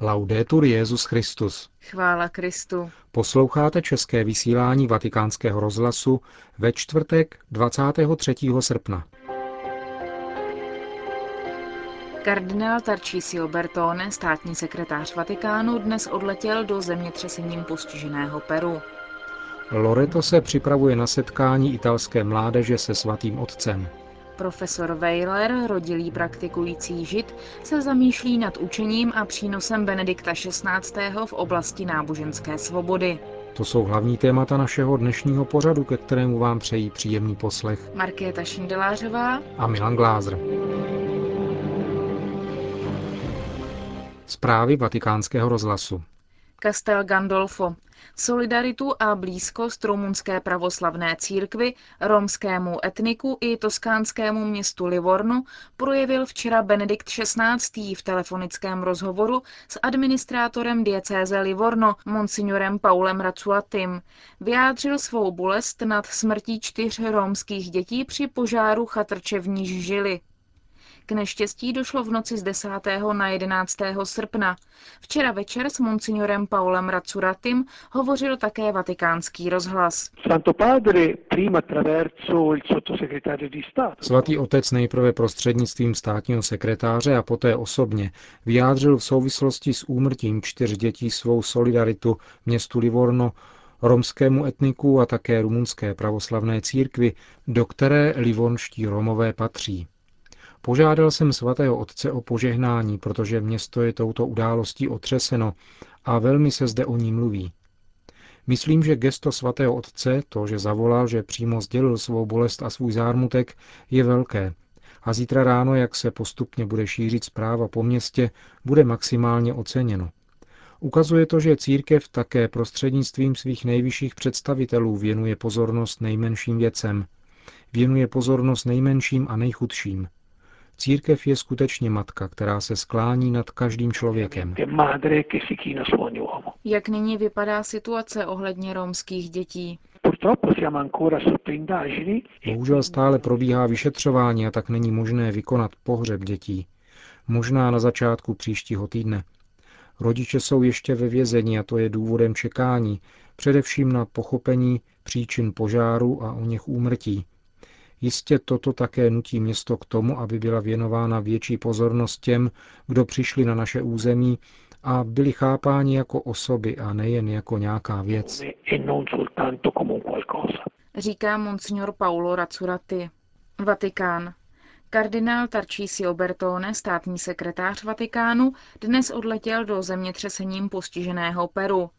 Laudetur Jezus Christus. Chvála Kristu. Posloucháte české vysílání Vatikánského rozhlasu ve čtvrtek 23. srpna. Kardinál Tarcísio Bertone, státní sekretář Vatikánu, dnes odletěl do zemětřesením postiženého Peru. Loreto se připravuje na setkání italské mládeže se svatým otcem. Profesor Weiler, rodilý praktikující žid, se zamýšlí nad učením a přínosem Benedikta XVI. v oblasti náboženské svobody. To jsou hlavní témata našeho dnešního pořadu, ke kterému vám přejí příjemný poslech Markéta Šindelářová a Milan Glázer. Zprávy vatikánského rozhlasu. Castel Gandolfo. Solidaritu a blízkost rumunské pravoslavné církvy, romskému etniku i toskánskému městu Livorno projevil včera Benedikt XVI. v telefonickém rozhovoru s administrátorem diecéze Livorno, monsignorem Paulem Racuatim. Vyjádřil svou bolest nad smrtí čtyř romských dětí při požáru chatrče v níž žili. K neštěstí došlo v noci z 10. na 11. srpna. Včera večer s monsignorem Paulem Racuratim hovořil také vatikánský rozhlas. Svatý otec nejprve prostřednictvím státního sekretáře a poté osobně vyjádřil v souvislosti s úmrtím čtyř dětí svou solidaritu městu Livorno romskému etniku a také rumunské pravoslavné církvi, do které livonští Romové patří. Požádal jsem svatého otce o požehnání, protože město je touto událostí otřeseno a velmi se zde o ní mluví. Myslím, že gesto svatého otce, to, že zavolal, že přímo sdělil svou bolest a svůj zármutek, je velké. A zítra ráno, jak se postupně bude šířit zpráva po městě, bude maximálně oceněno. Ukazuje to, že církev také prostřednictvím svých nejvyšších představitelů věnuje pozornost nejmenším věcem. Věnuje pozornost nejmenším a nejchudším. Církev je skutečně matka, která se sklání nad každým člověkem. Jak nyní vypadá situace ohledně romských dětí? Bohužel stále probíhá vyšetřování a tak není možné vykonat pohřeb dětí. Možná na začátku příštího týdne. Rodiče jsou ještě ve vězení a to je důvodem čekání, především na pochopení příčin požáru a o něch úmrtí. Jistě toto také nutí město k tomu, aby byla věnována větší pozornost těm, kdo přišli na naše území a byli chápáni jako osoby a nejen jako nějaká věc. Říká monsignor Paulo Racurati. Vatikán. Kardinál Tarcísio Bertone, státní sekretář Vatikánu, dnes odletěl do zemětřesením postiženého Peru.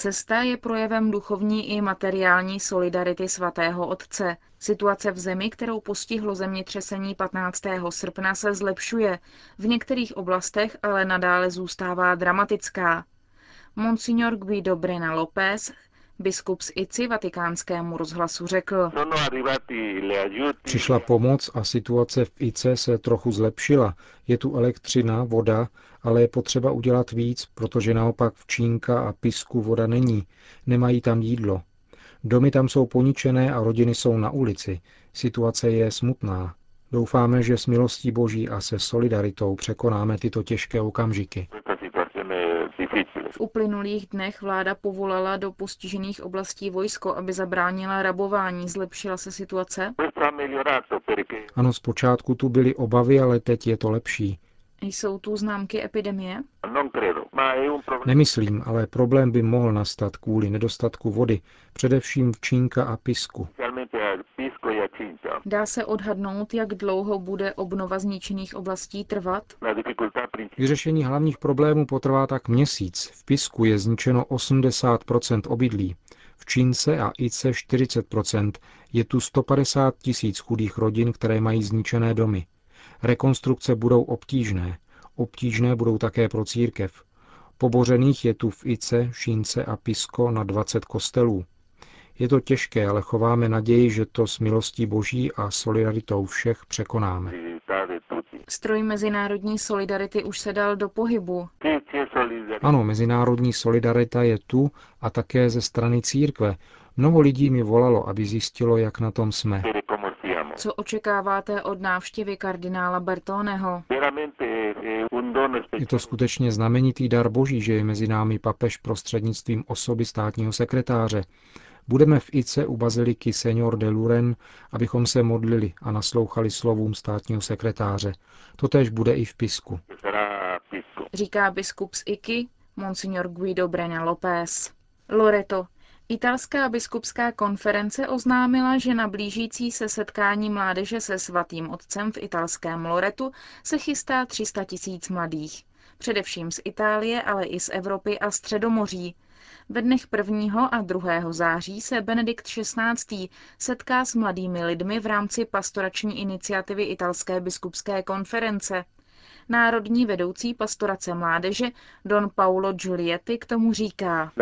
Cesta je projevem duchovní i materiální solidarity svatého otce. Situace v zemi, kterou postihlo zemětřesení 15. srpna, se zlepšuje. V některých oblastech ale nadále zůstává dramatická. Monsignor Guido Brena López, Biskup z Ici vatikánskému rozhlasu řekl. Přišla pomoc a situace v Ice se trochu zlepšila. Je tu elektřina, voda, ale je potřeba udělat víc, protože naopak v Čínka a Pisku voda není. Nemají tam jídlo. Domy tam jsou poničené a rodiny jsou na ulici. Situace je smutná. Doufáme, že s milostí Boží a se solidaritou překonáme tyto těžké okamžiky. V uplynulých dnech vláda povolala do postižených oblastí vojsko, aby zabránila rabování. Zlepšila se situace? Ano, zpočátku tu byly obavy, ale teď je to lepší. Jsou tu známky epidemie? Nemyslím, ale problém by mohl nastat kvůli nedostatku vody, především v Čínka a Pisku. Dá se odhadnout, jak dlouho bude obnova zničených oblastí trvat? Vyřešení hlavních problémů potrvá tak měsíc. V Pisku je zničeno 80% obydlí, v Čínce a Ice 40% Je tu 150 tisíc chudých rodin, které mají zničené domy. Rekonstrukce budou obtížné. Obtížné budou také pro církev. Pobořených je tu v Ice, Šínce a Pisko na 20 kostelů. Je to těžké, ale chováme naději, že to s milostí Boží a solidaritou všech překonáme. Stroj mezinárodní solidarity už se dal do pohybu. Ano, mezinárodní solidarita je tu a také ze strany církve. Mnoho lidí mi volalo, aby zjistilo, jak na tom jsme. Co očekáváte od návštěvy kardinála Bertoneho? Je to skutečně znamenitý dar boží, že je mezi námi papež prostřednictvím osoby státního sekretáře. Budeme v Ice u baziliky Senior de Luren, abychom se modlili a naslouchali slovům státního sekretáře. Totež bude i v Pisku. Říká biskup z Iky, monsignor Guido Brena López. Loreto, Italská biskupská konference oznámila, že na blížící se setkání mládeže se svatým otcem v italském Loretu se chystá 300 tisíc mladých. Především z Itálie, ale i z Evropy a Středomoří. Ve dnech 1. a 2. září se Benedikt XVI. setká s mladými lidmi v rámci pastorační iniciativy Italské biskupské konference. Národní vedoucí pastorace mládeže Don Paulo Giulietti k tomu říká.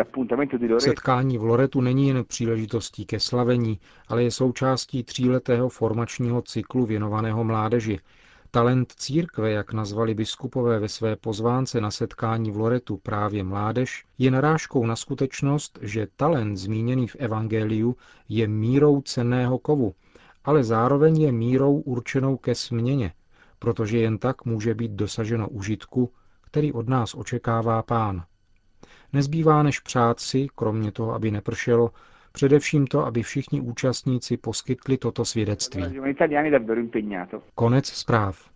Setkání v Loretu není jen příležitostí ke slavení, ale je součástí tříletého formačního cyklu věnovaného mládeži. Talent církve, jak nazvali biskupové ve své pozvánce na setkání v Loretu právě mládež, je narážkou na skutečnost, že talent zmíněný v Evangeliu je mírou cenného kovu, ale zároveň je mírou určenou ke směně, protože jen tak může být dosaženo užitku, který od nás očekává pán. Nezbývá než přát si, kromě toho, aby nepršelo, především to, aby všichni účastníci poskytli toto svědectví. Konec zpráv.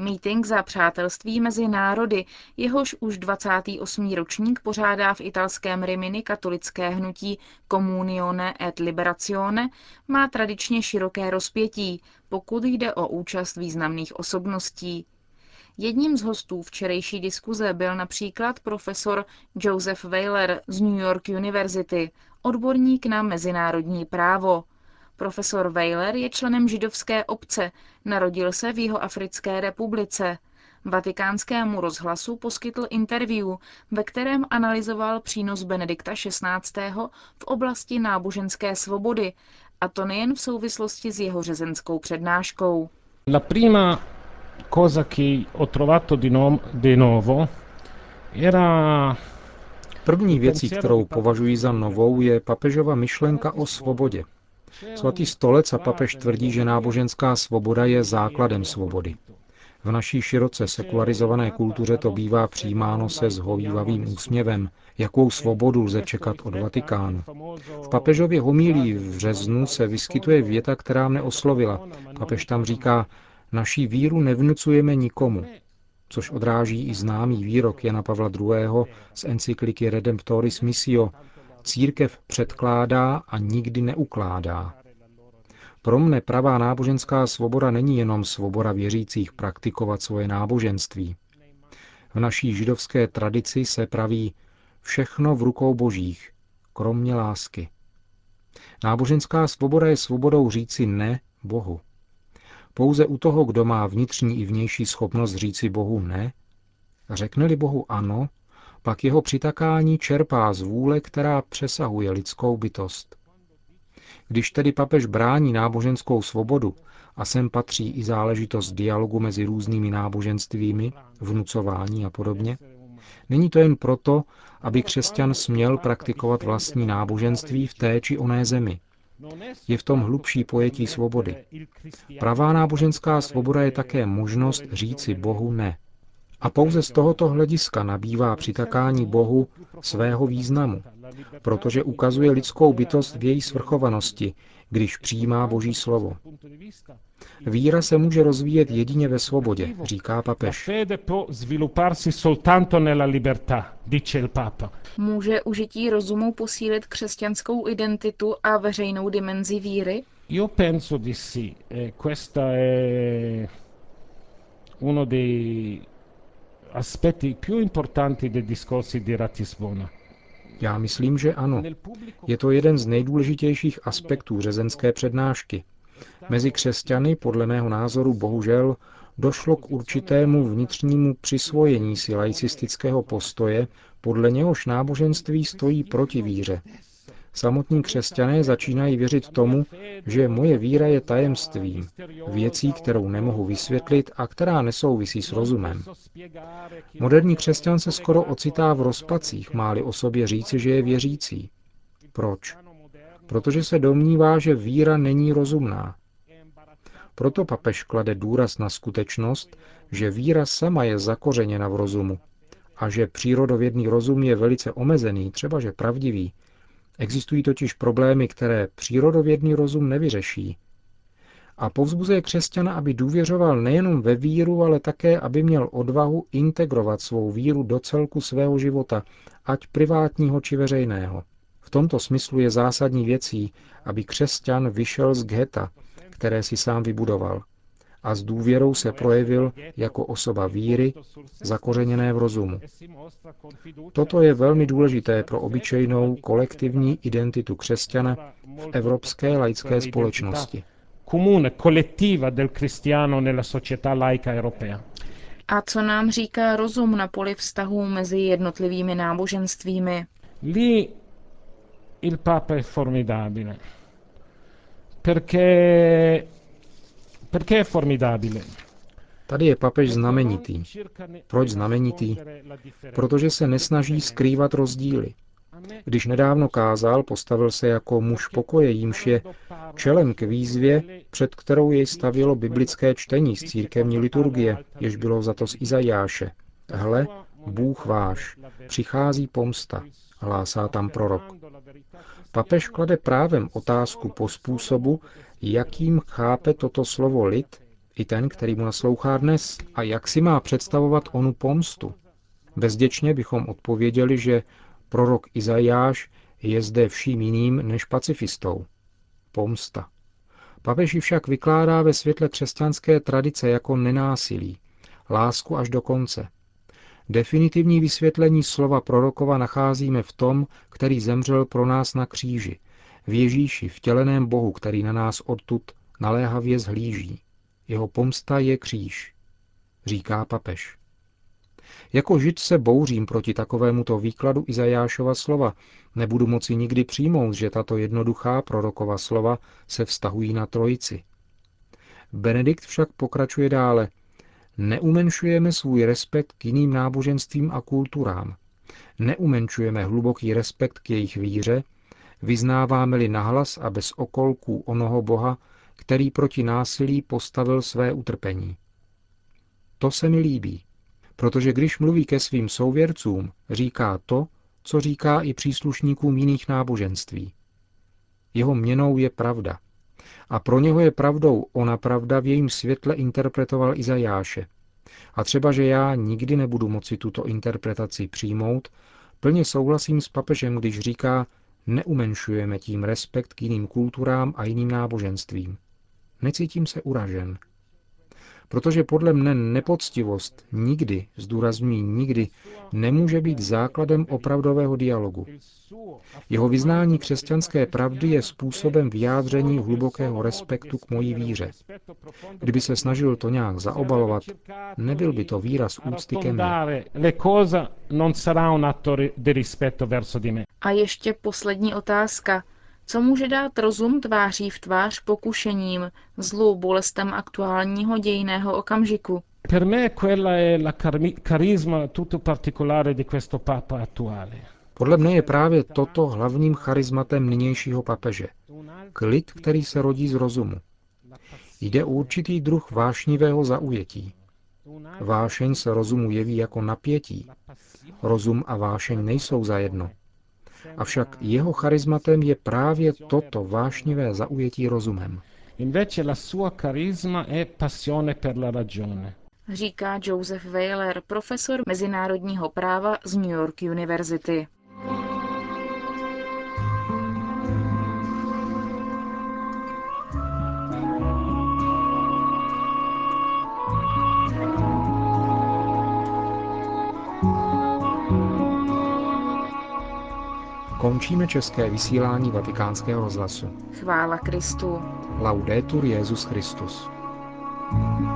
Meeting za přátelství mezi národy, jehož už 28. ročník pořádá v italském Rimini katolické hnutí Comunione et Liberazione, má tradičně široké rozpětí, pokud jde o účast významných osobností. Jedním z hostů včerejší diskuze byl například profesor Joseph Weiler z New York University, odborník na mezinárodní právo. Profesor Weiler je členem židovské obce, narodil se v jeho Africké republice. Vatikánskému rozhlasu poskytl interview, ve kterém analyzoval přínos Benedikta XVI. v oblasti náboženské svobody, a to nejen v souvislosti s jeho řezenskou přednáškou. La prima cosa che ho trovato di, nom, di novo era První věcí, kterou považuji za novou, je papežova myšlenka o svobodě. Svatý stolec a papež tvrdí, že náboženská svoboda je základem svobody. V naší široce sekularizované kultuře to bývá přijímáno se zhovývavým úsměvem, jakou svobodu lze čekat od Vatikánu. V papežově homílí v březnu se vyskytuje věta, která mne oslovila. Papež tam říká, naší víru nevnucujeme nikomu, což odráží i známý výrok Jana Pavla II. z encykliky Redemptoris Missio, církev předkládá a nikdy neukládá. Pro mne pravá náboženská svoboda není jenom svoboda věřících praktikovat svoje náboženství. V naší židovské tradici se praví všechno v rukou božích, kromě lásky. Náboženská svoboda je svobodou říci ne Bohu. Pouze u toho, kdo má vnitřní i vnější schopnost říci Bohu ne, řekne-li Bohu ano, pak jeho přitakání čerpá z vůle, která přesahuje lidskou bytost. Když tedy papež brání náboženskou svobodu, a sem patří i záležitost dialogu mezi různými náboženstvími, vnucování a podobně, není to jen proto, aby křesťan směl praktikovat vlastní náboženství v té či oné zemi. Je v tom hlubší pojetí svobody. Pravá náboženská svoboda je také možnost říci Bohu ne. A pouze z tohoto hlediska nabývá přitakání Bohu svého významu, protože ukazuje lidskou bytost v její svrchovanosti, když přijímá Boží slovo. Víra se může rozvíjet jedině ve svobodě, říká papež. Může užití rozumu posílit křesťanskou identitu a veřejnou dimenzi víry? Io penso di sì. Questa è uno dei aspetti più importanti dei discorsi di Ratisbona. Já myslím, že ano. Je to jeden z nejdůležitějších aspektů řezenské přednášky. Mezi křesťany, podle mého názoru, bohužel, došlo k určitému vnitřnímu přisvojení si laicistického postoje, podle něhož náboženství stojí proti víře. Samotní křesťané začínají věřit tomu, že moje víra je tajemství, věcí, kterou nemohu vysvětlit a která nesouvisí s rozumem. Moderní křesťan se skoro ocitá v rozpacích, máli o sobě říci, že je věřící. Proč? Protože se domnívá, že víra není rozumná. Proto papež klade důraz na skutečnost, že víra sama je zakořeněna v rozumu a že přírodovědný rozum je velice omezený, třeba že pravdivý. Existují totiž problémy, které přírodovědný rozum nevyřeší. A povzbuzuje křesťana, aby důvěřoval nejenom ve víru, ale také, aby měl odvahu integrovat svou víru do celku svého života, ať privátního či veřejného. V tomto smyslu je zásadní věcí, aby křesťan vyšel z geta, které si sám vybudoval, a s důvěrou se projevil jako osoba víry, zakořeněné v rozumu. Toto je velmi důležité pro obyčejnou kolektivní identitu křesťana v evropské laické společnosti. Comune, collettiva del cristiano nella società laica europea. A co nám říká rozum na poli vztahů mezi jednotlivými náboženstvími? Lì il Papa è formidabile. Perché, perché è formidabile? Tady je papež znamenitý. Proč znamenitý? Protože se nesnaží skrývat rozdíly. Když nedávno kázal, postavil se jako muž pokoje, jímž je čelem k výzvě, před kterou jej stavilo biblické čtení z církevní liturgie, jež bylo za to z Izajáše. Hle, Bůh váš, přichází pomsta, hlásá tam prorok. Papež klade právem otázku po způsobu, jakým chápe toto slovo lid, i ten, který mu naslouchá dnes, a jak si má představovat onu pomstu. Bezděčně bychom odpověděli, že prorok Izajáš je zde vším jiným než pacifistou. Pomsta. Papež ji však vykládá ve světle křesťanské tradice jako nenásilí, lásku až do konce – Definitivní vysvětlení slova prorokova nacházíme v tom, který zemřel pro nás na kříži, v Ježíši, vtěleném Bohu, který na nás odtud naléhavě zhlíží. Jeho pomsta je kříž, říká papež. Jako žid se bouřím proti takovémuto výkladu Izajášova slova. Nebudu moci nikdy přijmout, že tato jednoduchá prorokova slova se vztahují na trojici. Benedikt však pokračuje dále – Neumenšujeme svůj respekt k jiným náboženstvím a kulturám. Neumenšujeme hluboký respekt k jejich víře, vyznáváme-li nahlas a bez okolků onoho Boha, který proti násilí postavil své utrpení. To se mi líbí, protože když mluví ke svým souvěrcům, říká to, co říká i příslušníkům jiných náboženství. Jeho měnou je pravda – a pro něho je pravdou ona pravda v jejím světle interpretoval Izajáše. A třeba, že já nikdy nebudu moci tuto interpretaci přijmout, plně souhlasím s papežem, když říká, neumenšujeme tím respekt k jiným kulturám a jiným náboženstvím. Necítím se uražen protože podle mne nepoctivost nikdy, zdůrazňuji nikdy, nemůže být základem opravdového dialogu. Jeho vyznání křesťanské pravdy je způsobem vyjádření hlubokého respektu k mojí víře. Kdyby se snažil to nějak zaobalovat, nebyl by to výraz úcty ke mně. A ještě poslední otázka. Co může dát rozum tváří v tvář pokušením, zlou bolestem aktuálního dějného okamžiku? Per me quella è la carisma tutto particolare di questo papa attuale. Podle mne je právě toto hlavním charizmatem nynějšího papeže. Klid, který se rodí z rozumu. Jde o určitý druh vášnivého zaujetí. Vášeň se rozumu jeví jako napětí. Rozum a vášeň nejsou zajedno. Avšak jeho charizmatem je právě toto vášnivé zaujetí rozumem. Říká Joseph Weiler, profesor mezinárodního práva z New York University. Končíme české vysílání vatikánského rozhlasu. Chvála Kristu. Laudetur Jezus Christus. thank you